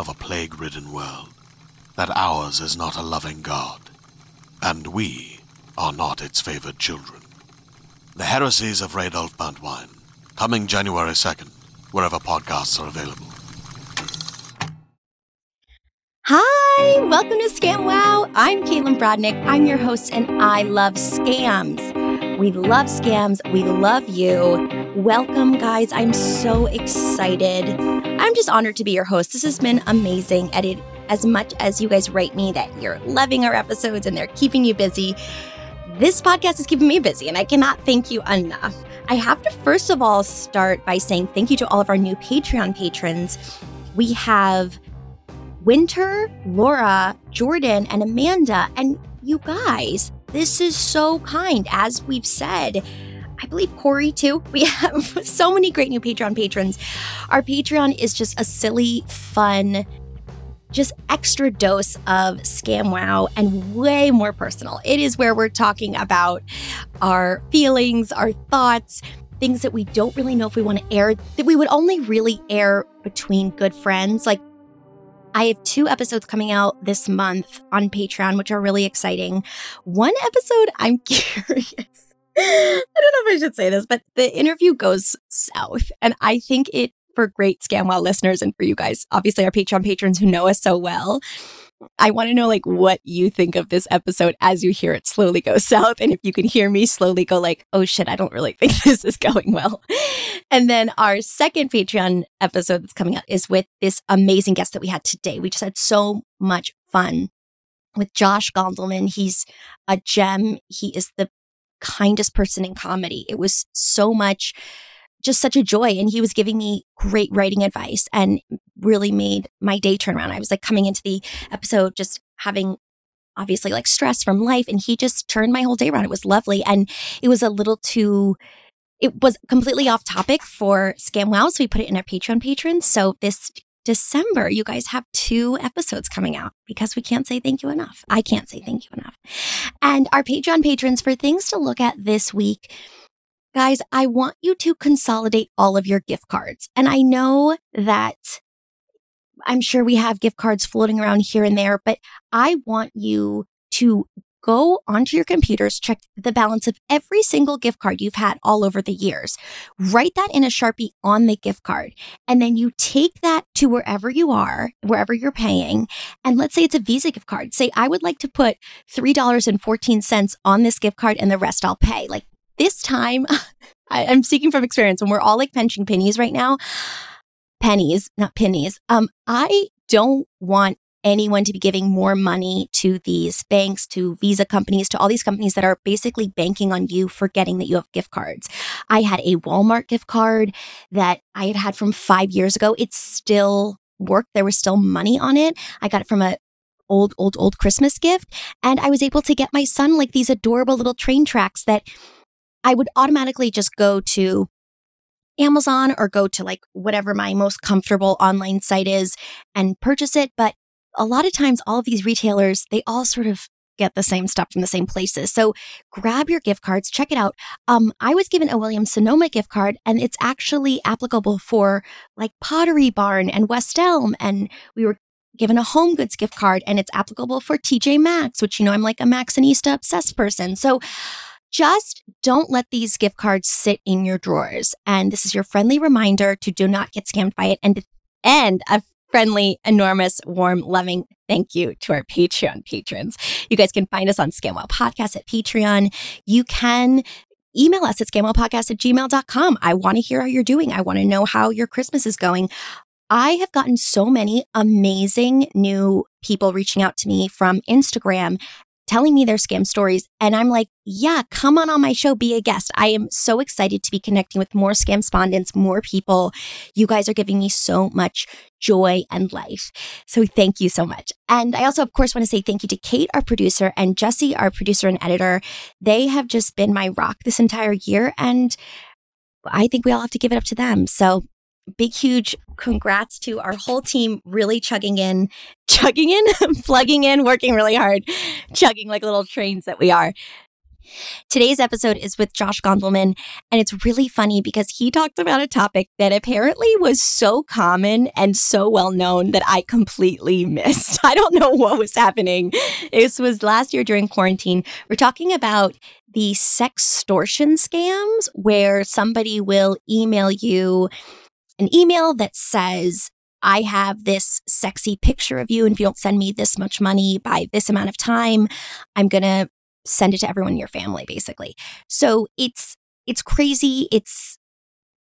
of a plague ridden world that ours is not a loving God, and we are not its favored children. The Heresies of Radolf Burntwine, coming January 2nd, wherever podcasts are available. Hi, welcome to Scam Wow. I'm Caitlin Brodnick. I'm your host, and I love scams. We love scams. We love you. Welcome, guys. I'm so excited. I'm just honored to be your host. This has been amazing. Edit as much as you guys write me that you're loving our episodes and they're keeping you busy. This podcast is keeping me busy, and I cannot thank you enough. I have to first of all start by saying thank you to all of our new Patreon patrons. We have Winter, Laura, Jordan, and Amanda. And you guys, this is so kind. As we've said, I believe Corey too. We have so many great new Patreon patrons. Our Patreon is just a silly, fun, just extra dose of scam wow and way more personal. It is where we're talking about our feelings, our thoughts, things that we don't really know if we want to air, that we would only really air between good friends. Like I have two episodes coming out this month on Patreon, which are really exciting. One episode, I'm curious. I don't know if I should say this, but the interview goes south. And I think it, for great ScamWow listeners and for you guys, obviously our Patreon patrons who know us so well, I want to know like what you think of this episode as you hear it slowly go south. And if you can hear me slowly go like, oh shit, I don't really think this is going well. And then our second Patreon episode that's coming out is with this amazing guest that we had today. We just had so much fun with Josh Gondelman. He's a gem. He is the kindest person in comedy. It was so much just such a joy. And he was giving me great writing advice and really made my day turn around. I was like coming into the episode just having obviously like stress from life. And he just turned my whole day around. It was lovely. And it was a little too, it was completely off topic for Scam Wow. So we put it in our Patreon patrons. So this December, you guys have two episodes coming out because we can't say thank you enough. I can't say thank you enough. And our Patreon patrons for things to look at this week Guys, I want you to consolidate all of your gift cards. And I know that I'm sure we have gift cards floating around here and there, but I want you to go onto your computers, check the balance of every single gift card you've had all over the years. Write that in a Sharpie on the gift card. And then you take that to wherever you are, wherever you're paying. And let's say it's a Visa gift card. Say, I would like to put $3.14 on this gift card and the rest I'll pay. Like this time, I, am speaking from experience when we're all like pinching pennies right now. Pennies, not pennies. Um, I don't want anyone to be giving more money to these banks, to Visa companies, to all these companies that are basically banking on you forgetting that you have gift cards. I had a Walmart gift card that I had had from five years ago. It still worked. There was still money on it. I got it from a old, old, old Christmas gift. And I was able to get my son like these adorable little train tracks that I would automatically just go to Amazon or go to like whatever my most comfortable online site is and purchase it. But a lot of times, all of these retailers, they all sort of get the same stuff from the same places. So grab your gift cards, check it out. Um, I was given a Williams Sonoma gift card, and it's actually applicable for like Pottery Barn and West Elm. And we were given a home goods gift card, and it's applicable for TJ Maxx, which you know I'm like a Maxxinista obsessed person. So just don't let these gift cards sit in your drawers. And this is your friendly reminder to do not get scammed by it and and a friendly, enormous, warm, loving thank you to our Patreon patrons. You guys can find us on ScamWow Podcast at Patreon. You can email us at scamwowpodcast at gmail.com. I want to hear how you're doing. I want to know how your Christmas is going. I have gotten so many amazing new people reaching out to me from Instagram telling me their scam stories. And I'm like, yeah, come on on my show, be a guest. I am so excited to be connecting with more scam respondents, more people. You guys are giving me so much joy and life. So thank you so much. And I also, of course, want to say thank you to Kate, our producer, and Jesse, our producer and editor. They have just been my rock this entire year. And I think we all have to give it up to them. So big, huge congrats to our whole team really chugging in, chugging in, plugging in, working really hard, chugging like little trains that we are. Today's episode is with Josh Gondelman, and it's really funny because he talked about a topic that apparently was so common and so well known that I completely missed. I don't know what was happening. This was last year during quarantine. We're talking about the sextortion scams where somebody will email you an email that says, I have this sexy picture of you. And if you don't send me this much money by this amount of time, I'm going to send it to everyone in your family, basically. So it's, it's crazy. It's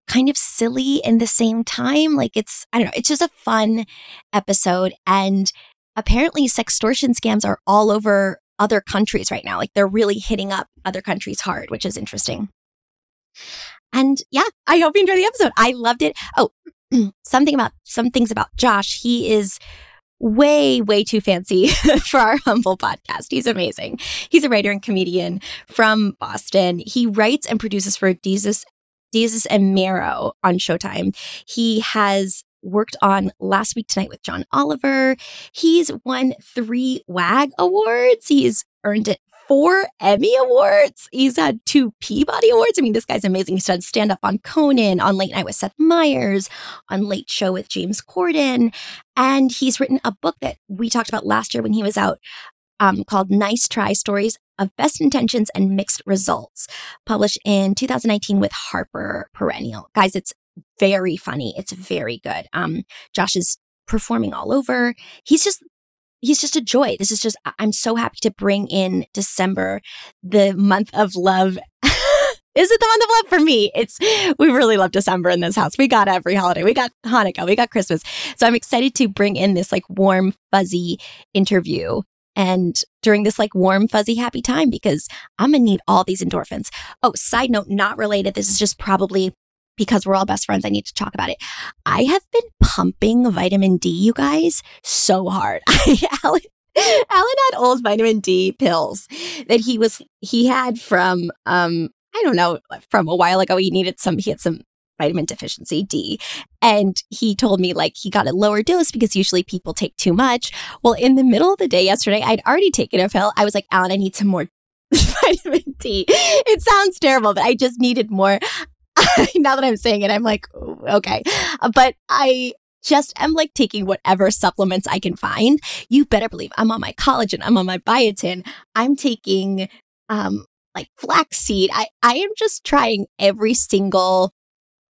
kind of silly in the same time. Like it's, I don't know, it's just a fun episode. And apparently sextortion scams are all over other countries right now. Like they're really hitting up other countries hard, which is interesting. And yeah, I hope you enjoy the episode. I loved it. Oh, something about some things about Josh. He is way, way too fancy for our humble podcast. He's amazing. He's a writer and comedian from Boston. He writes and produces for Desus, Desus and Mero on Showtime. He has worked on Last Week Tonight with John Oliver. He's won three WAG awards. He's earned it four Emmy Awards. He's had two Peabody Awards. I mean, this guy's amazing. He's done stand up on Conan, on Late Night with Seth Meyers, on Late Show with James Corden. And he's written a book that we talked about last year when he was out um, called Nice Try Stories of Best Intentions and Mixed Results, published in 2019 with Harper Perennial. Guys, it's very funny. It's very good. Um, Josh is performing all over. He's just he's just a joy. This is just, I'm so happy to bring in December, the month of love. is it the month of love for me? It's, we really love December in this house. We got every holiday. We got Hanukkah. We got Christmas. So I'm excited to bring in this like warm, fuzzy interview and during this like warm, fuzzy, happy time because I'm gonna need all these endorphins. Oh, side note, not related. This is just probably because we're all best friends, I need to talk about it. I have been pumping vitamin D, you guys, so hard. Alan, had old vitamin D pills that he was he had from um I don't know from a while ago. He needed some. He had some vitamin deficiency D. And he told me like he got a lower dose because usually people take too much. Well, in the middle of the day yesterday, I'd already taken a pill. I was like, Alan, I need some more vitamin D. It sounds terrible, but I just needed more. now that I'm saying it, I'm like, okay. But I just am like taking whatever supplements I can find. You better believe I'm on my collagen, I'm on my biotin, I'm taking um like flaxseed. I, I am just trying every single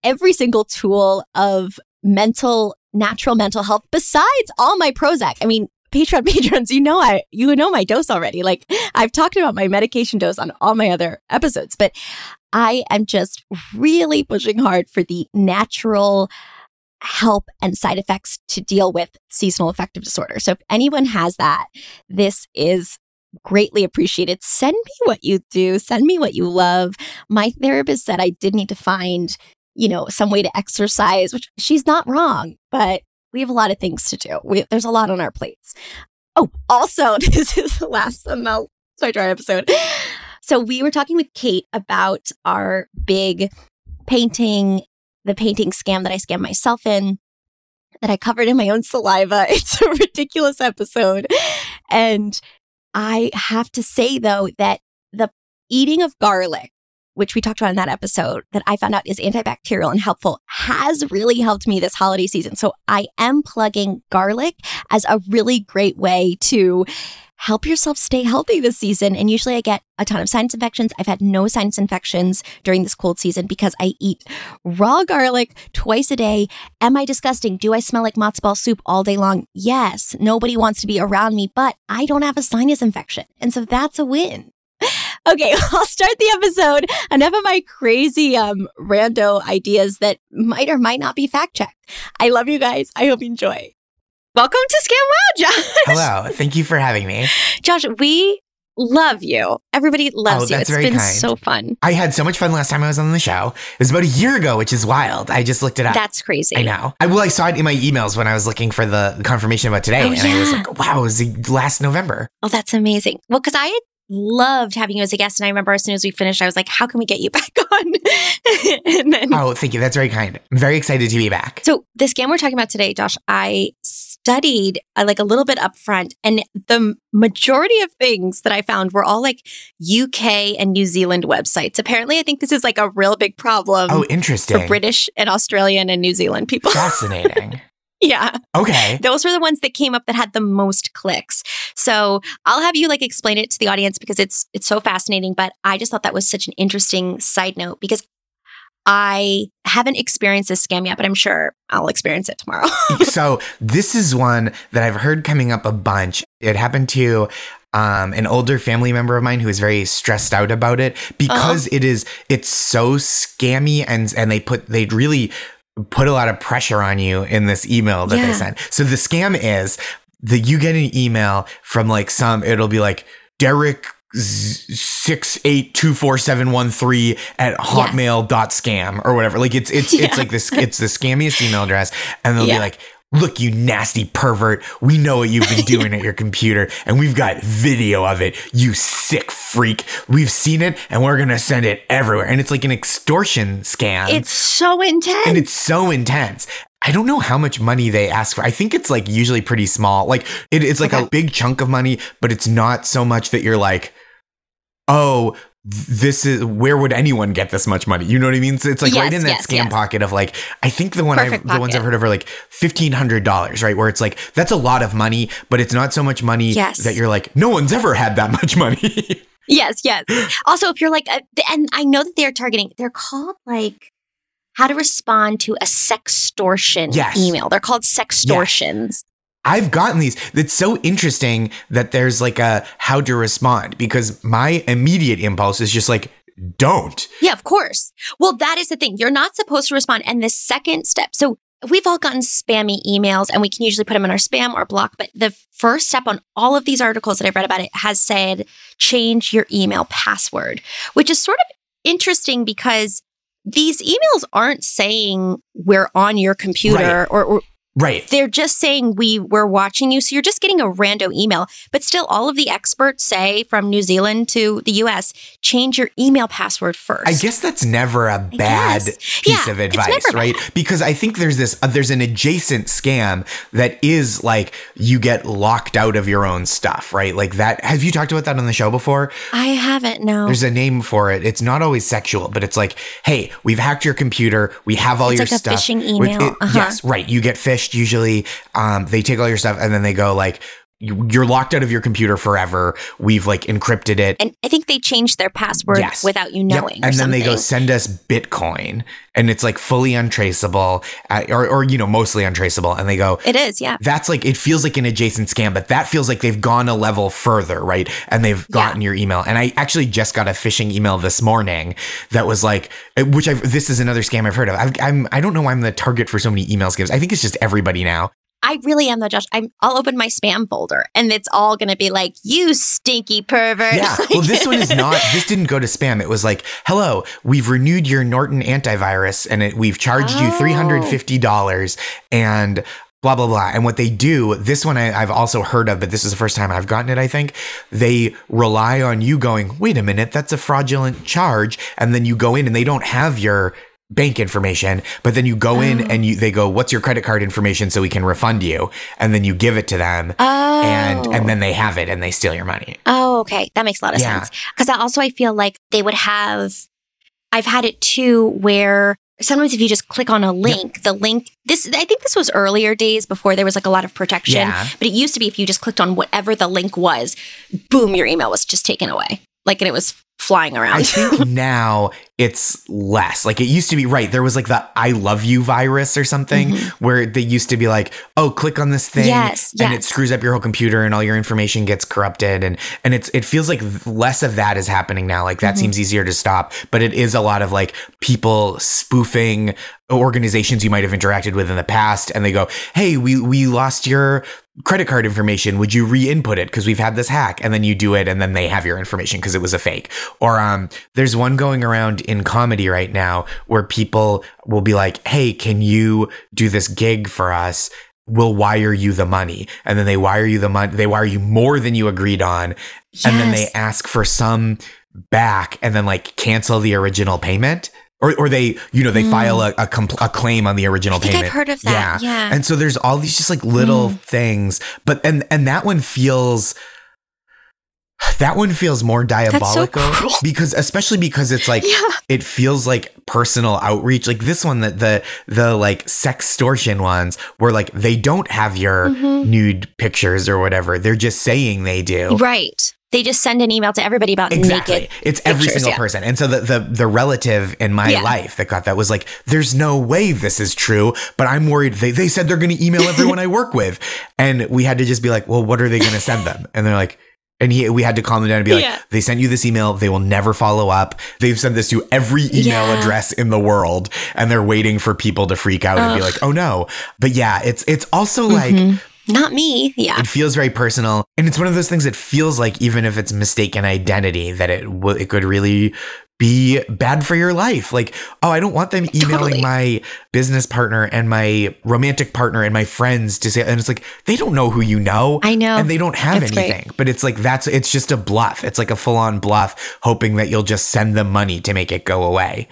every single tool of mental natural mental health besides all my Prozac. I mean, Patreon patrons, you know I you know my dose already. Like I've talked about my medication dose on all my other episodes, but I am just really pushing hard for the natural help and side effects to deal with seasonal affective disorder. So if anyone has that, this is greatly appreciated. Send me what you do, send me what you love. My therapist said I did need to find, you know, some way to exercise, which she's not wrong, but we have a lot of things to do. We, there's a lot on our plates. Oh, also, this is the last ML Sorry Dry episode. So we were talking with Kate about our big painting, the painting scam that I scammed myself in, that I covered in my own saliva. It's a ridiculous episode. And I have to say though that the eating of garlic which we talked about in that episode, that I found out is antibacterial and helpful, has really helped me this holiday season. So I am plugging garlic as a really great way to help yourself stay healthy this season. And usually I get a ton of sinus infections. I've had no sinus infections during this cold season because I eat raw garlic twice a day. Am I disgusting? Do I smell like matzo ball soup all day long? Yes. Nobody wants to be around me, but I don't have a sinus infection. And so that's a win. Okay, I'll start the episode. Enough of my crazy um rando ideas that might or might not be fact checked. I love you guys. I hope you enjoy. Welcome to Scam Wow, Josh. Hello. Thank you for having me. Josh, we love you. Everybody loves Oh, you. It's very been kind. so fun. I had so much fun last time I was on the show. It was about a year ago, which is wild. I just looked it up. That's crazy. I know. I well, I saw it in my emails when I was looking for the confirmation about today, Oh, and I was like, "Wow, it was last November." Oh, that's amazing. Well, because I had loved having you as a guest. And I remember as soon as we finished, I was like, how can we get you back on? and then Oh, thank you. That's very kind. I'm very excited to be back. So the scam we're talking about today, Josh, I studied uh, like a little bit up front and the majority of things that I found were all like UK and New Zealand websites. Apparently, I think this is like a real big problem oh, interesting. for. British and Australian and New Zealand people. Fascinating. Yeah. Okay. Those were the ones that came up that had the most clicks. So I'll have you like explain it to the audience because it's it's so fascinating. But I just thought that was such an interesting side note because I haven't experienced this scam yet, but I'm sure I'll experience it tomorrow. so this is one that I've heard coming up a bunch. It happened to um, an older family member of mine who is very stressed out about it because Uh-huh. it is it's so scammy and and they put they really put a lot of pressure on you in this email that Yeah. they sent. So the scam is that you get an email from like some it'll be like Derek six eight two four seven one three at hotmail dot scam or whatever. Like it's it's Yeah. it's like this it's the scammiest email address, and they'll Yeah. be like, Look, you nasty pervert. We know what you've been doing at your computer, and we've got video of it. You sick freak. We've seen it, and we're going to send it everywhere. And it's like an extortion scam. it's so intense. and it's so intense. I don't know how much money they ask for. I think it's like usually pretty small. Like it, it's like Okay. a big chunk of money, but it's not so much that you're like, oh, this is where would anyone get this much money? You know what I mean? So it's like right in that yes, scam yes. pocket of like, I think the one I've, the ones I've heard of are like fifteen hundred dollars, right? Where it's like that's a lot of money, but it's not so much money Yes. that you're like, no one's ever had that much money. yes, yes. Also, if you're like, a, and I know that they're targeting, they're called like how to respond to a sextortion Yes. email. They're called sextortions. I've gotten these. It's so interesting that there's like a how to respond because my immediate impulse is just like, don't. Yeah, of course. Well, that is the thing. You're not supposed to respond. And the second step, so we've all gotten spammy emails and we can usually put them in our spam or block. But the first step on all of these articles that I've read about it has said change your email password, which is sort of interesting because these emails aren't saying we're on your computer or, or Right. they're just saying we were watching you. So you're just getting a rando email. But still, all of the experts say from New Zealand to the US, change your email password first. I guess that's never a bad piece Yeah, of advice, right? Because I think there's this, uh, there's an adjacent scam that is like you get locked out of your own stuff, right? Like that. Have you talked about that on the show before? I haven't, no. There's a name for it. It's not always sexual, but it's like, hey, we've hacked your computer. We have all It's your like a stuff. phishing email. it- Uh-huh. Yes, right. You get phished usually. Um, they take all your stuff and then they go like, you're locked out of your computer forever. We've like encrypted it. and I think they changed their password Yes. without you Yep. knowing. or And then they go send us Bitcoin, and it's like fully untraceable, uh, or or you know mostly untraceable. And they go, It is, yeah. that's like it feels like an adjacent scam, but that feels like they've gone a level further, right? And they've gotten your email. And I actually just got a phishing email this morning that was like, uh, which I've this is another scam I've heard of. I've, I'm I don't know why I'm the target for so many email scams. I think it's just everybody now. I really am though, Josh. I'm, I'll open my spam folder and it's all going to be like, you stinky pervert. Yeah. Well, this one is not. This didn't go to spam. It was like, "Hello, we've renewed your Norton antivirus, and it, we've charged you Oh. fifty dollars, and blah blah blah and what they do this one I, i've also heard of but this is the first time i've gotten it i think they rely on you going wait a minute that's a fraudulent charge and then you go in and they don't have your bank information but then you go in oh. and you they go what's your credit card information so we can refund you and then you give it to them Oh. and and then they have it and they steal your money Oh, okay. That makes a lot of Yeah. sense. Because also, I feel like they would have, I've had it too, where sometimes if you just click on a link, the link, this, I think this was earlier days before there was like a lot of protection. Yeah. But it used to be if you just clicked on whatever the link was, boom, your email was just taken away. Like, and it was flying around. I think now it's less. Like it used to be, right? There was like the I love you virus or something where they used to be like, oh, click on this thing. Mm-hmm. Yes, And it screws up your whole computer and all your information gets corrupted. And and it's it feels like less of that is happening now. Like Mm-hmm. that seems easier to stop. But it is a lot of like people spoofing organizations you might have interacted with in the past and they go, Hey, we we lost your credit card information. Would you re-input it? Because we've had this hack. And then you do it and then they have your information because it was a fake. Or um, there's one going around in comedy right now where people will be like, Hey, can you do this gig for us? We'll wire you the money. And then they wire you the money. They wire you more than you agreed on. And then they ask for some back and then like cancel the original payment. Or, or they, you know, they file a, a, compl- a claim on the original Mm. I think I've payment. heard of that. Yeah. And so there's all these just like little Mm. things, but and and that one feels that one feels more diabolical cruel. because especially because it's like Yeah. it feels like personal outreach. Like this one that the the like sextortion ones where like they don't have your Mm-hmm. nude pictures or whatever. They're just saying they do. right. They just send an email to everybody about Exactly. naked. It's every pictures, single yeah. person. And so the, the the relative in my Yeah. life that got that was like, there's no way this is true, but I'm worried they, they said they're gonna email everyone I work with. And we had to just be like, well, what are they gonna send them? And they're like, and he, we had to calm them down and be like, Yeah. they sent you this email. They will never follow up. They've sent this to every email Yeah. address in the world, and they're waiting for people to freak out and be like, "Oh no!" But yeah, it's it's also mm-hmm. like Not me. Yeah. it feels very personal and it's one of those things that feels like even if it's mistaken identity that it w- it could really be bad for your life like oh i don't want them emailing Totally. my business partner and my romantic partner and my friends to say and it's like they don't know who you know I know. and they don't have That's great. anything but it's like that's it's just a bluff it's like a full-on bluff hoping that you'll just send them money to make it go away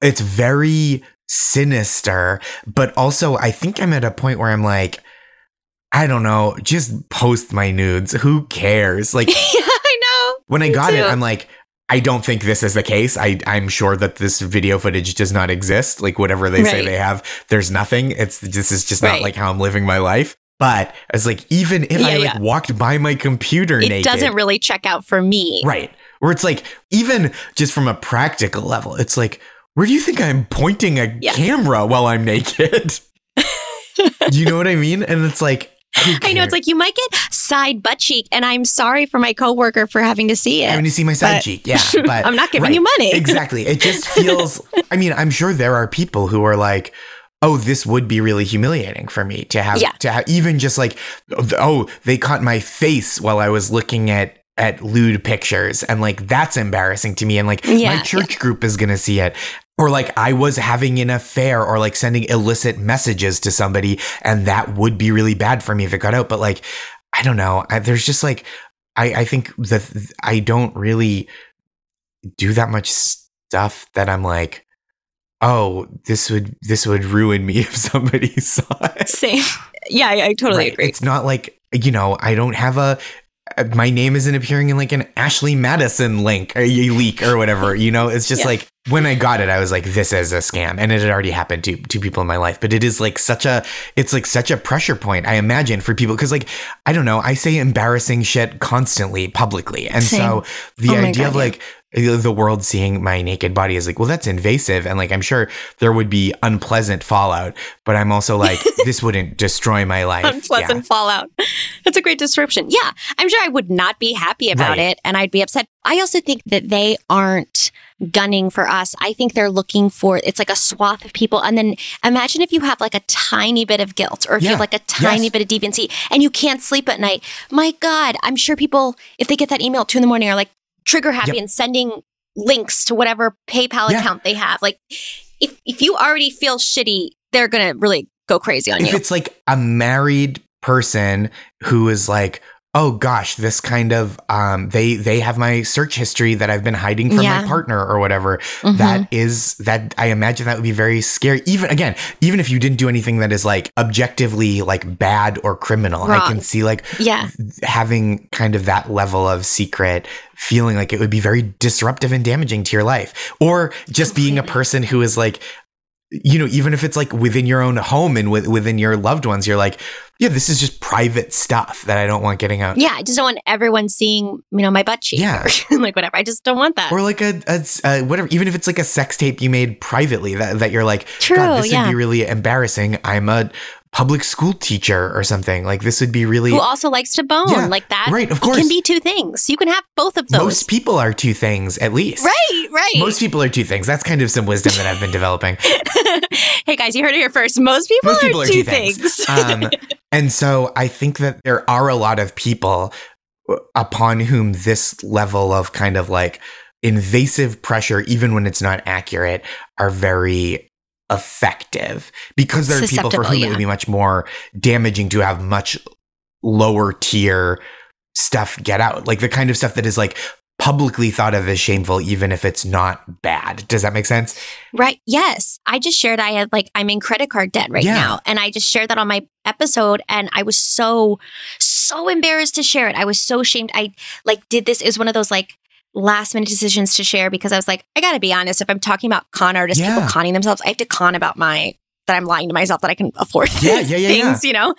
it's very sinister but also i think i'm at a point where i'm like I don't know, just post my nudes. Who cares? Like yeah, I know. when I got it. I'm like, I don't think this is the case. I, I'm sure that this video footage does not exist. Like whatever they say they have, there's nothing. It's this is just not like how I'm living my life. But it's like even if I Yeah, like yeah. walked by my computer It naked, doesn't really check out for me. right? Where it's like even just from a practical level, it's like where do you think I'm pointing a Yeah. camera while I'm naked? you know what I mean? And it's like I know it's like you might get side butt cheek, and I'm sorry for my coworker for having to see it. having to see my side But- cheek. Yeah, but I'm not giving you money. exactly. It just feels. I mean, I'm sure there are people who are like. Oh, this would be really humiliating for me to have Yeah. to have even just like oh, they caught my face while I was looking at at lewd pictures and like that's embarrassing to me and like Yeah, my church group is going to see it or like I was having an affair or like sending illicit messages to somebody and that would be really bad for me if it got out but like I don't know I, there's just like I I think that I don't really do that much stuff that I'm like, oh, this would this would ruin me if somebody saw it. Same. Yeah, I, I totally Right. agree. It's not like you know, I don't have a Uh, my name isn't appearing in like an Ashley Madison link or leak or whatever. You know, it's just Yeah. like when I got it, I was like, this is a scam, and it had already happened to to people in my life. But it is like such a it's like such a pressure point. I imagine for people because like I don't know, I say embarrassing shit constantly publicly, and so the Oh idea God, of like the world seeing my naked body is like, well, that's invasive. And like, I'm sure there would be unpleasant fallout, but I'm also like, this wouldn't destroy my life. Unpleasant fallout. That's a great description. Yeah, I'm sure I would not be happy about Right. it and I'd be upset. I also think that they aren't gunning for us. I think they're looking for it's like a swath of people. And then imagine if you have like a tiny bit of guilt or if you have like a tiny Yes. bit of deviancy and you can't sleep at night. My God, I'm sure people, if they get that email at two in the morning, are like trigger happy Yep. and sending links to whatever PayPal Yeah. account they have. Like if if you already feel shitty, they're gonna really go crazy on if you. If it's like a married person who is like oh gosh this kind of um they they have my search history that i've been hiding from Yeah. my partner or whatever Mhm. that is that i imagine that would be very scary even again even if you didn't do anything that is like objectively like bad or criminal i can see like yeah. having kind of that level of secret feeling like it would be very disruptive and damaging to your life or just being a person who is like you know even if it's like within your own home and with, within your loved ones you're like yeah this is just private stuff that i don't want getting out Yeah. I just don't want everyone seeing, you know, my butt cheek. Yeah. Or, like whatever. I just don't want that. or like a, a, a whatever even if it's like a sex tape you made privately that, that you're like True, God, this yeah. would be really embarrassing i'm a public school teacher or something like this would be really Who also likes to bone. Yeah, like that. right, of It course. can be two things. You can have both of those. most people are two things at least right, right. Most people are two things. That's kind of some wisdom that I've been developing. hey guys, you heard it here first. Most people, Most people are, are two two things. things. Um, and so I think that there are a lot of people upon whom this level of kind of like invasive pressure, even when it's not accurate, are very effective because there are people for whom it would be much more damaging to have much lower tier stuff get out. Like the kind of stuff that is like publicly thought of as shameful, even if it's not bad. Does that make sense? Right. Yes. I just shared I had like I'm in credit card debt right Yeah. now. And I just shared that on my episode and I was so, so embarrassed to share it. I was so shamed. I like did this is one of those like last minute decisions to share because I was like, I gotta be honest, if I'm talking about con artists, Yeah. people conning themselves, I have to con about my that I'm lying to myself that I can afford Yeah, yeah, yeah, things, you know?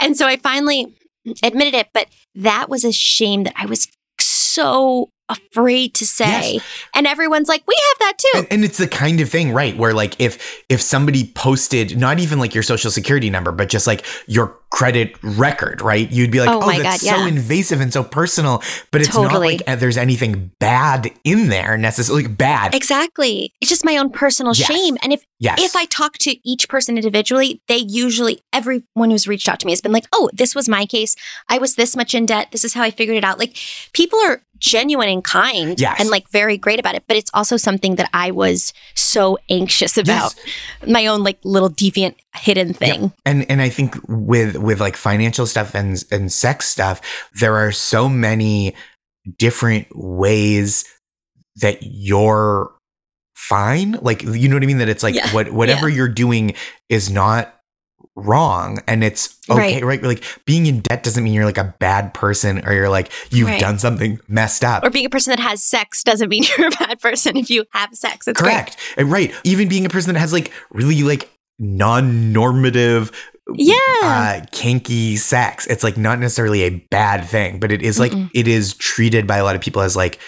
And so I finally admitted it, but that was a shame that I was so afraid to say. And everyone's like, we have that too. And, and it's the kind of thing, right? Where like if if somebody posted not even like your social security number, but just like your credit record, right? You'd be like, Oh oh, my that's God, so yeah. invasive and so personal. But it's not like uh, there's anything bad in there necessarily. Like bad. Exactly. It's just my own personal Yes. shame. And if yes. if I talk to each person individually, they usually everyone who's reached out to me has been like, "Oh, this was my case. I was this much in debt. This is how I figured it out." Like people are genuine and kind Yes. and like very great about it, but it's also something that I was so anxious about. My own like little deviant hidden thing. and and I think with with like financial stuff and and sex stuff, there are so many different ways that you're fine. Like you know what I mean? That it's like Yeah. what whatever you're doing is not wrong and it's okay right. like being in debt doesn't mean you're like a bad person or you're like you've Right. done something messed up Or being a person that has sex doesn't mean you're a bad person if you have sex. It's great. correct And right even being a person that has like really like non-normative Yeah. uh, kinky sex. It's like not necessarily a bad thing, but it is like it is treated by a lot of people as like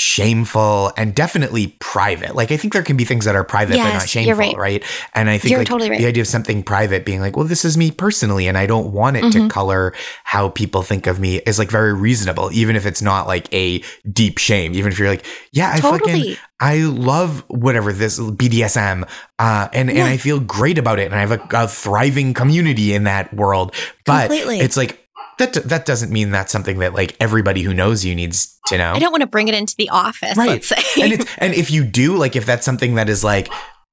shameful and definitely private. Like I think there can be things that are private but not shameful, right. right. And I think like totally right. the idea of something private being like, well, this is me personally, and I don't want it to Mhm. color how people think of me is like very reasonable, even if it's not like a deep shame. Even if you're like, yeah, I fucking totally. I love whatever this BDSM, uh, and and I feel great about it, and I have a, a thriving community in that world. But Completely. it's like that. That doesn't mean that's something that like everybody who knows you needs to know. I don't want to bring it into the office, Right. let's say. and it's and if you do, like, if that's something that is like.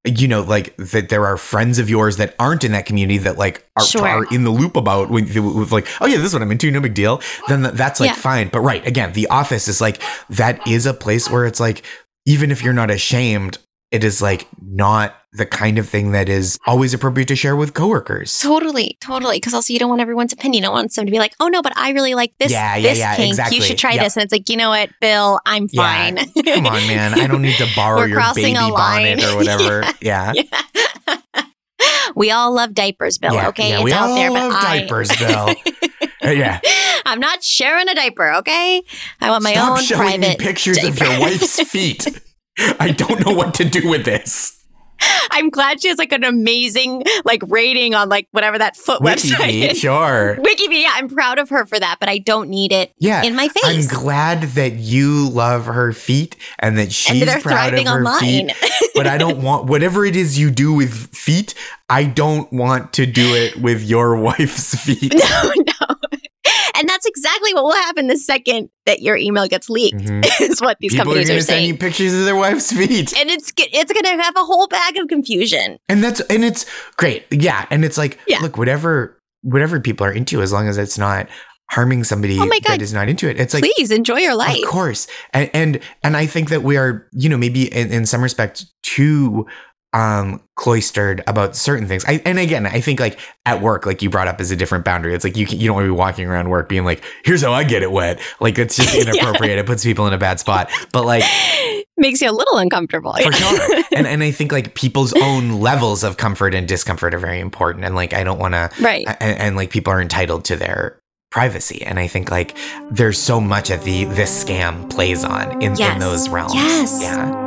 You know, like that there are friends of yours that aren't in that community that like are, Sure. are in the loop about with, with like, oh yeah, this is what I'm into, no big deal. Then that's like Yeah. fine. But right, again, the office is like that is a place where it's like even if you're not ashamed, it is like not the kind of thing that is always appropriate to share with coworkers. Totally, totally. Because also, you don't want everyone's opinion. You don't want someone to be like, "Oh no, but I really like this. Yeah, yeah, this yeah, kink. exactly. You should try Yep. this." And it's like, you know what, Bill, I'm Yeah. fine. Come on, man. I don't need to borrow your baby bonnet or whatever. Yeah. we all love diapers, Bill. Yeah, okay, yeah, it's we out all there, but love I, diapers, Bill. Uh, yeah. I'm not sharing a diaper. Okay, I want my Stop own showing me private pictures of your wife's feet. I don't know what to do with this. I'm glad she has like an amazing like rating on like whatever that foot Wiki website feet, is. sure. Wikifeet. Yeah, I'm proud of her for that, but I don't need it Yeah. in my face. I'm glad that you love her feet and that she's they're proud of her online. feet. But I don't want whatever it is you do with feet. I don't want to do it with your wife's feet. no, no. Exactly what will happen the second that your email gets leaked. Mhm. Is what these People are companies going are to send saying. you pictures of their wife's feet. and it's it's going to have a whole bag of confusion. And that's and it's great. Yeah, and it's like Yeah. look, whatever whatever people are into as long as it's not harming somebody Oh my God. that is not into it. It's like Please enjoy your life. Of course. And and and I think that we are, you know, maybe in, in some respects too um cloistered about certain things. I and again, I think like at work, like you brought up is a different boundary. It's like you can, you don't want to be walking around work being like, here's how I get it wet. Like it's just Yeah. inappropriate. It puts people in a bad spot. But like Makes you a little uncomfortable. for sure. and and I think like people's own levels of comfort and discomfort are very important. And like I don't want to right. and, and like people are entitled to their privacy and i think like there's so much of the this scam plays on in, in those realms Yes. yeah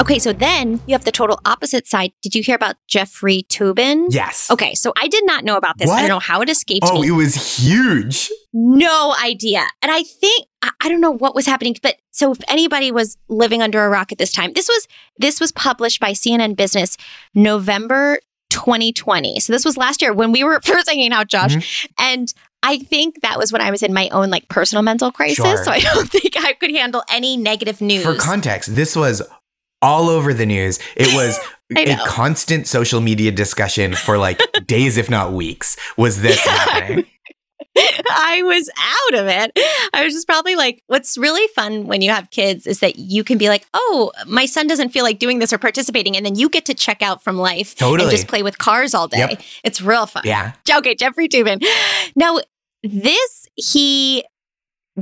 Okay, so then you have the total opposite side. Did you hear about Jeffrey Toobin? yes Okay, so I did not know about this. I don't know how it escaped oh me. it was huge no idea. And I think I, I don't know what was happening, but so if anybody was living under a rock at this time, this was this was published by CNN Business November 2020. So this was last year when we were first hanging out, Josh. Mm-hmm. And I think that was when I was in my own like personal mental crisis. Sure. So I don't think I could handle any negative news. for context this was all over the news it was a constant social media discussion for like days if not weeks was this happening I was out of it. I was just probably like, what's really fun when you have kids is that you can be like, oh, my son doesn't feel like doing this or participating. And then you get to check out from life Totally. and just play with cars all day. Yep. It's real fun. yeah Okay, Jeffrey Toobin. Now, this, he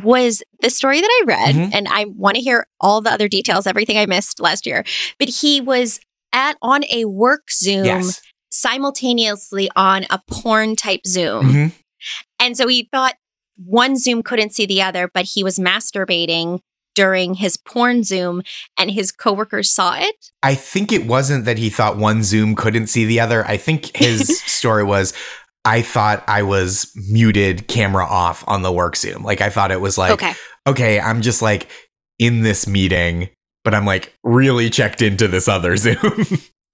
was the story that I read, Mhm. and I want to hear all the other details, everything I missed last year. But he was at on a work Zoom yes simultaneously on a porn type Zoom. Mhm. And so he thought one Zoom couldn't see the other, but he was masturbating during his porn Zoom and his coworkers saw it. I think it wasn't that he thought one Zoom couldn't see the other. I think his story was I thought I was muted, camera off on the work Zoom. Like I thought it was like, okay. okay, I'm just like in this meeting, but I'm like really checked into this other Zoom.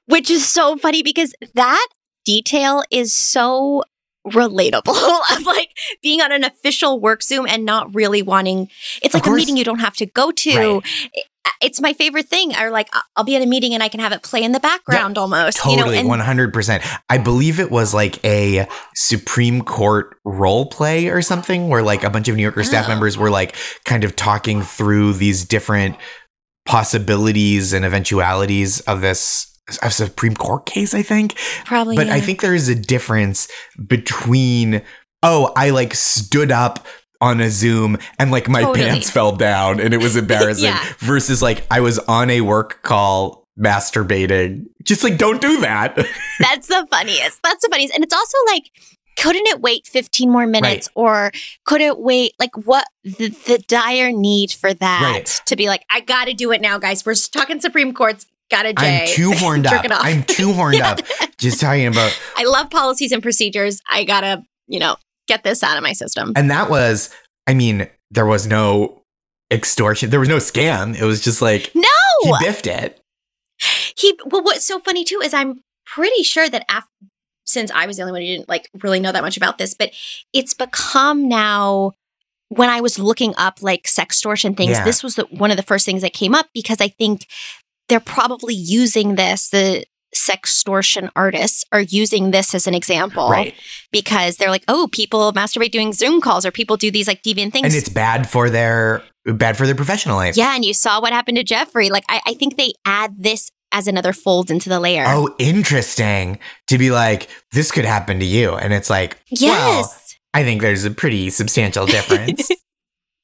Which is so funny because that detail is so relatable of like being on an official work Zoom and not really wanting it's like a meeting you don't have to go to. Right. It's my favorite thing. Or like I'll be at a meeting and I can have it play in the background almost. Totally, you know, and one hundred percent. I believe it was like a Supreme Court role play or something, where like a bunch of New Yorker staff Oh. members were like kind of talking through these different possibilities and eventualities of this a Supreme Court case. I think, probably. but I think there is a difference between oh, I like stood up on a Zoom and like my Totally. pants fell down and it was embarrassing Yeah. versus like I was on a work call masturbating. Just like don't do that. That's the funniest. That's the funniest. And it's also like, couldn't it wait 15 more minutes or could it wait like what the, the dire need for that Right. to be like, I gotta do it now, guys. We're talking Supreme Court's got a day. I'm too horned up. Jerk it off. I'm too horned up just talking about I love policies and procedures. I gotta, you know, get this out of my system. and that was I mean, there was no extortion. There was no scam. It was just like No, he biffed it. he. Well, what's so funny too is I'm pretty sure that after since I was the only one who didn't like really know that much about this, but it's become now. When I was looking up like sextortion things, Yeah. this was the, one of the first things that came up because I think they're probably using this. The sextortion artists are using this as an example, Right. Because they're like, oh, people masturbate doing Zoom calls, or people do these like deviant things. And it's bad for their bad for their professional life. Yeah, and you saw what happened to Jeffrey. Like, I, I think they add this as another fold into the layer. Oh, interesting. To be like, this could happen to you. And it's like, well, yes. I think there's a pretty substantial difference.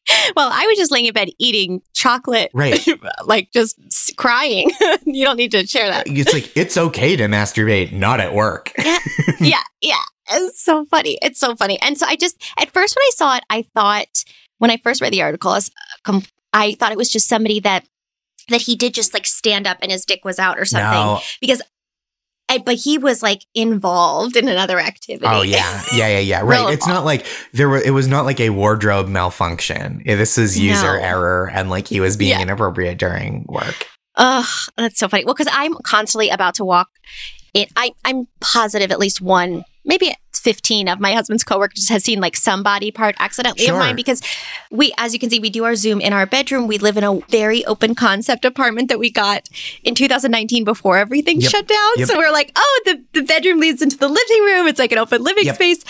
Well, I was just laying in bed eating chocolate, Right. like just crying. you don't need to share that. it's like it's okay to masturbate, not at work. Yeah, yeah, yeah. It's so funny. It's so funny. And so I just, at first, when I saw it, I thought when I first read the article, I, was, uh, I thought it was just somebody that that he did just like stand up and his dick was out or something No. because. But he was like involved in another activity. Oh yeah, yeah, yeah, yeah. Right. It's not like there were. It was not like a wardrobe malfunction. This is user No. error, and like he was being Yeah. inappropriate during work. Ugh, that's so funny. Well, because I'm constantly about to walk in. I, I'm positive at least one, maybe 15 of my husband's coworkers has seen like some body part accidentally Sure. of mine because we, as you can see, we do our Zoom in our bedroom. We live in a very open concept apartment that we got in 2019 before everything Yep. shut down. Yep. So we're like, oh, the, the bedroom leads into the living room. It's like an open living Yep. space.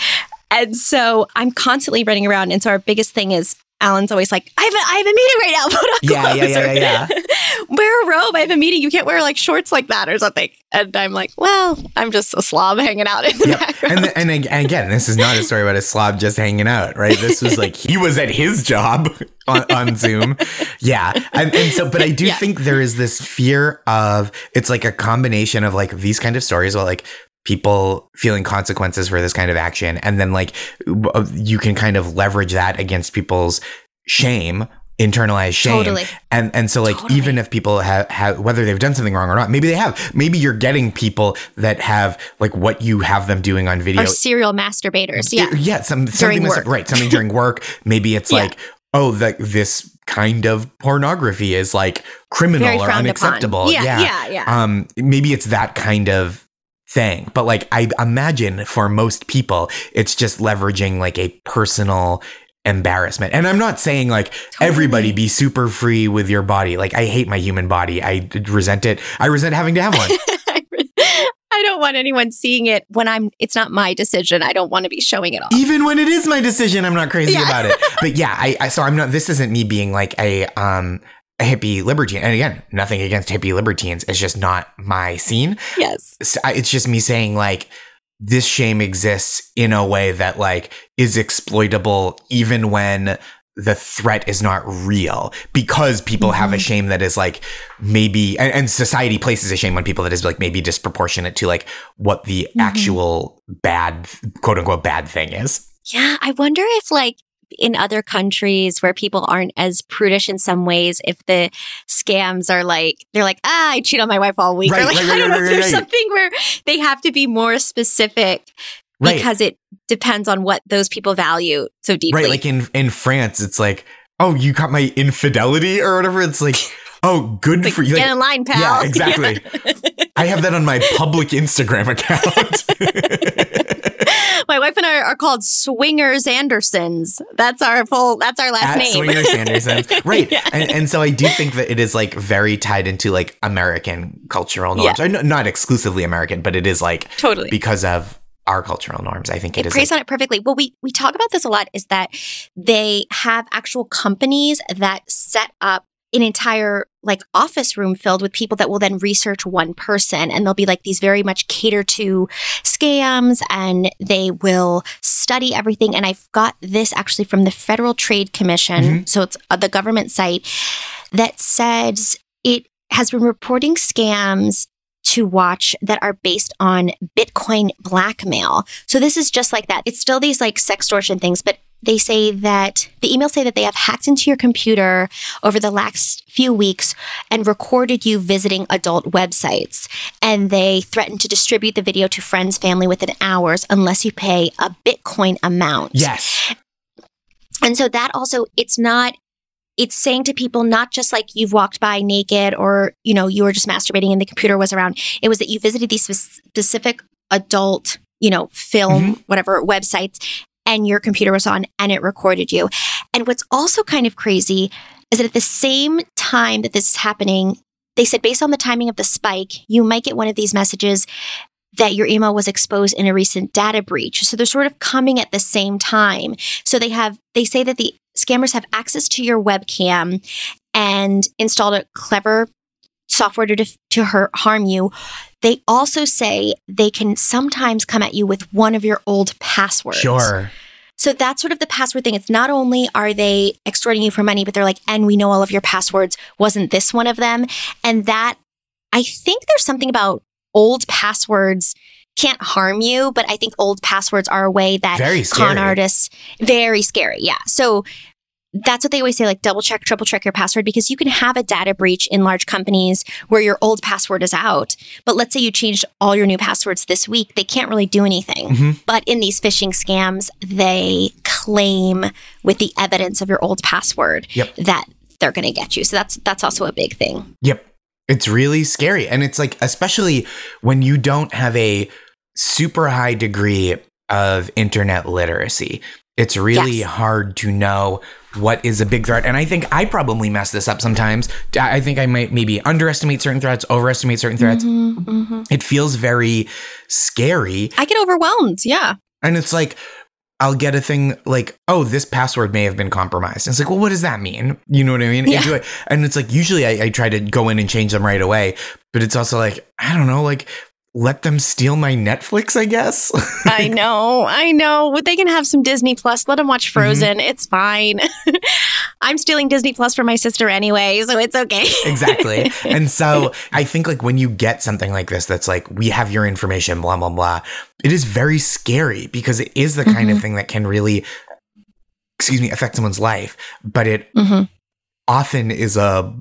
And so I'm constantly running around. And so our biggest thing is Alan's always like, I have a, I have a meeting right now. Put on Yeah, yeah, clothes," yeah, yeah, yeah. wear a robe. I have a meeting. You can't wear like shorts like that or something. And I'm like, well, I'm just a slob hanging out in the Yep. background. And, and and again, this is not a story about a slob just hanging out, right? This was like he was at his job on, on Zoom. Yeah. And, and so, but I do Yeah. think there is this fear of it's like a combination of like these kind of stories about like people feeling consequences for this kind of action. And then like uh, you can kind of leverage that against people's shame internalized shame Totally. and and so like Totally. even if people have, have whether they've done something wrong or not maybe they have maybe you're getting people that have like what you have them doing on video Or serial masturbators. Yeah. yeah, some, something work. right, something during work. Maybe it's Yeah. like, oh, that this kind of pornography is like criminal Very or unacceptable. upon. Yeah, yeah, yeah. Um, maybe it's that kind of thing. But like, I imagine for most people, it's just leveraging like a personal embarrassment. And I'm not saying like everybody be super free with your body. Like, I hate my human body. I resent it. I resent having to have one. I don't want anyone seeing it when I'm, it's not my decision. I don't want to be showing it off. even when it is my decision, I'm not crazy Yeah. about it. But yeah, I, I so I'm not. This isn't me being like a um hippie libertine. And again, nothing against hippie libertines. It's just not my scene. Yes. It's just me saying like this shame exists in a way that like is exploitable even when the threat is not real because people have a mm-hmm. shame that is like maybe and, and society places a shame on people that is like maybe disproportionate to like what the mm-hmm. actual bad quote unquote bad thing is Yeah. I wonder if like, in other countries where people aren't as prudish in some ways, if the scams are like, they're like, ah, I cheat on my wife all week. Right, or like, right, I don't know right, if there's something where they have to be more specific because it depends on what those people value so deeply. right like in in france it's like oh you caught my infidelity or whatever it's like oh good Like, for you get Like, in line, pal. yeah exactly i have that on my public instagram account My wife and I are called Swingers Andersons. That's our full. That's our last At name. Swingers Andersons. Right. And, and so I do think that it is like very tied into like American cultural norms. Yeah. Or no- not exclusively American, but it is like Totally. because of our cultural norms. I think it it is preys like, on it perfectly. Well, we we talk about this a lot. Is that they have actual companies that set up an entire like office room filled with people that will then research one person and they'll be like these very much cater to scams and they will study everything and i've got this actually from the federal trade commission Mhm. so it's uh, the government site that says it has been reporting scams to watch that are based on Bitcoin blackmail. So this is just like that. It's still these like sextortion things, but they say that the emails say that they have hacked into your computer over the last few weeks and recorded you visiting adult websites. And they threaten to distribute the video to friends, family within hours unless you pay a Bitcoin amount. yes. And so that also, it's not, it's saying to people, not just like you've walked by naked or, you know, you were just masturbating and the computer was around. It was that you visited these specific adult, you know, film, mm-hmm. whatever websites, and your computer was on and it recorded you. And what's also kind of crazy is that at the same time that this is happening, they said based on the timing of the spike, you might get one of these messages that your email was exposed in a recent data breach. So they're sort of coming at the same time. So they have they say that the scammers have access to your webcam and installed a clever software to def- to hurt, harm you. They also say they can sometimes come at you with one of your old passwords. Sure. So that's sort of the password thing. It's not only are they extorting you for money, but they're like, and we know all of your passwords. Wasn't this one of them? And that, I think there's something about old passwords can't harm you, but I think old passwords are a way that Very con artists, very scary. Yeah. So that's what they always say like double check, triple check your password because you can have a data breach in large companies where your old password is out. But let's say you changed all your new passwords this week, they can't really do anything. Mhm. But in these phishing scams, they claim with the evidence of your old password Yep. that they're going to get you. So that's that's also a big thing. Yep. It's really scary. And it's like, especially when you don't have a super high degree of internet literacy, it's really Yes. hard to know what is a big threat. And I think I probably mess this up sometimes. I think I might maybe underestimate certain threats, overestimate certain threats. Mm-hmm. It feels very scary. I get overwhelmed. Yeah. And it's like, I'll get a thing like, oh, this password may have been compromised. And it's like, well, what does that mean? You know what I mean? Yeah. And it's like, usually I, I try to go in and change them right away. But it's also like, I don't know, like, let them steal my Netflix, I guess. I know, I know. But They can have some Disney Plus. Let them watch Frozen. It's fine. I'm stealing Disney Plus from my sister anyway, so it's okay. exactly. And so I think like when you get something like this that's like, we have your information, blah, blah, blah, it is very scary because it is the kind of thing that can really, excuse me, affect someone's life. But it hmm often is a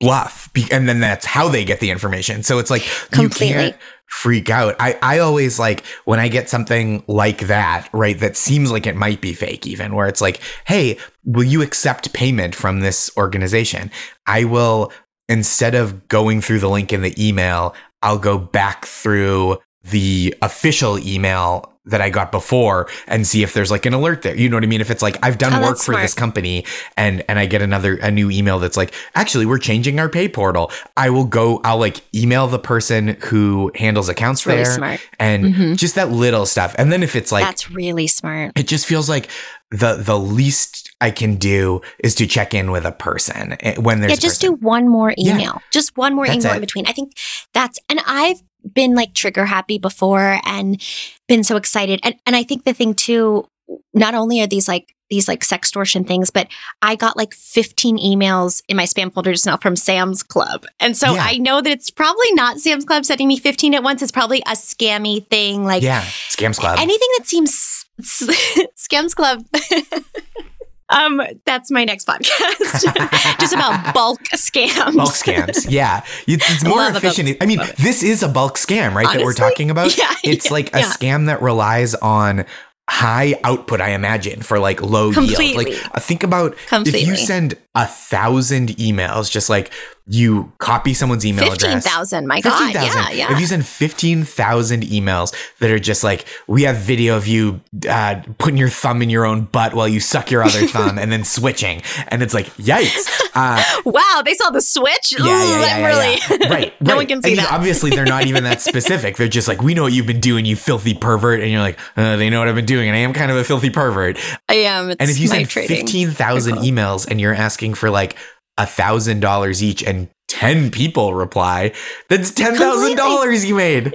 bluff and then that's how they get the information so it's like you Completely. can't freak out. I i always like when i get something like that right that seems like it might be fake even where it's like hey will you accept payment from this organization? I will instead of going through the link in the email i'll go back through the official email that I got before and see if there's like an alert there. You know what I mean? If it's like I've done Oh, work for this company and and I get another a new email that's like actually we're changing our pay portal. I will go I'll like email the person who handles accounts really there smart. and Mhm. just that little stuff. And then if it's like That's really smart. it just feels like the the least I can do is to check in with a person eh, when there's yeah, just do one more Yeah. email. Just one more That's email it. in between. I think that's and I've been like trigger happy before and been so excited. And and I think the thing too, not only are these like these like sextortion things, but I got like 15 emails in my spam folder just now from Sam's Club. And so Yeah. I know that it's probably not Sam's Club sending me 15 at once. It's probably a scammy thing. Like yeah, scams club. anything that seems Scams Club. um, that's my next podcast. Just about bulk scams. bulk scams. Yeah. It's, it's more Love efficient. I mean, this is a bulk scam, right? that we're talking about. yeah, it's yeah, like a yeah. scam that relies on high output, I imagine, for like low yield. Like think about if you send a thousand emails, just like you copy someone's email 15, address. 15,000, my God. 15,000. Yeah, yeah. If you send 15,000 emails that are just like, we have video of you uh, putting your thumb in your own butt while you suck your other thumb and then switching. And it's like, yikes. Uh, wow, they saw the switch. yeah, yeah, yeah, yeah, really. yeah. Right. no one can see mean, that. Obviously, they're not even that specific. They're just like, we know what you've been doing, you filthy pervert. And you're like, uh, they know what I've been doing. And I am kind of a filthy pervert. I am. It's and if you send 15,000 emails and you're asking for like a thousand dollars each and 10 people reply, that's $10,000 you made.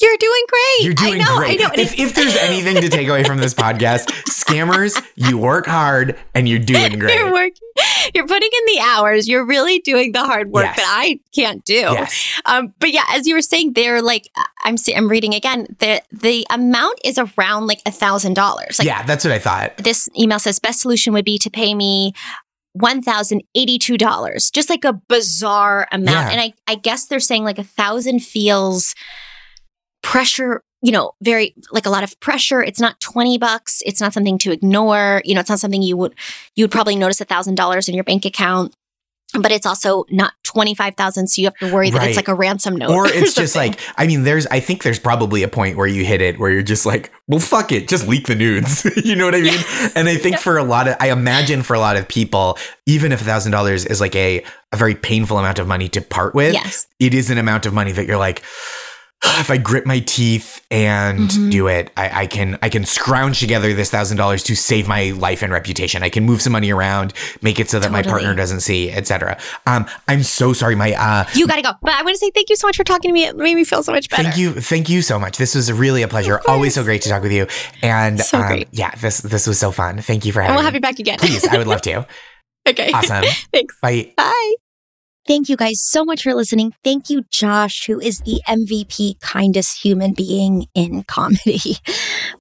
You're doing great. You're doing I know, great. I know. If, if there's anything to take away from this podcast, scammers, you work hard and you're doing great. You're working. You're putting in the hours. You're really doing the hard work Yes. that I can't do. Yes. Um, but yeah, as you were saying, they're like I'm. se- I'm reading again. the The amount is around like a thousand dollars. Like yeah, that's what I thought. this email says best solution would be to pay me one thousand eighty two dollars. Just like a bizarre amount. Yeah. And I I guess they're saying like a thousand feels pressure you know very like a lot of pressure it's not 20 bucks it's not something to ignore you know it's not something you would you would probably notice a thousand dollars in your bank account but it's also not 25000 so you have to worry that Right. it's like a ransom note Or it's just like, I mean, there's, I think there's probably a point where you hit it where you're just like, well, fuck it, just leak the nudes. you know what I mean? And I think for a lot of, I imagine for a lot of people, even if $1,000 is like a, a very painful amount of money to part with, Yes. it is an amount of money that you're like, if I grit my teeth and Mhm. do it, I, I can I can scrounge together this thousand dollars to save my life and reputation. I can move some money around, make it so that my partner doesn't see, etc. Um, I'm so sorry. My uh, you gotta go but i want to say thank you so much for talking to me it made me feel so much better Thank you, thank you so much. This was really a pleasure. Always so great to talk with you. And So um, great. yeah, this this was so fun. Thank you for and having we'll me. have you back again Please, I would love to. okay Awesome. thanks Bye. bye Thank you guys so much for listening. Thank you, Josh, who is the MVP kindest human being in comedy.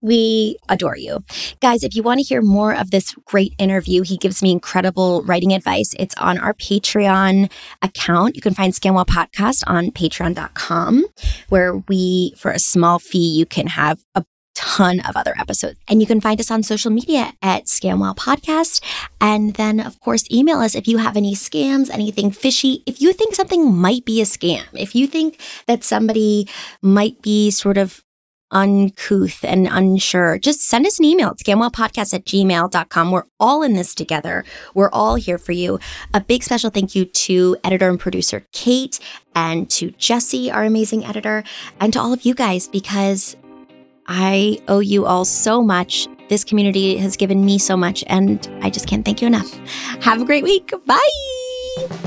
We adore you. Guys, if you want to hear more of this great interview, he gives me incredible writing advice. It's on our Patreon account. You can find ScamWow Podcast on patreon.com, where we, for a small fee, you can have a ton of other episodes. And you can find us on social media at ScamWow Podcast. And then, of course, email us if you have any scams, anything fishy. If you think something might be a scam, if you think that somebody might be sort of uncouth and unsure, just send us an email at scamwowpodcast at gmail.com. We're all in this together. We're all here for you. A big special thank you to editor and producer Kate and to Jesse, our amazing editor, and to all of you guys because I owe you all so much. This community has given me so much, and I just can't thank you enough. Have a great week. Bye.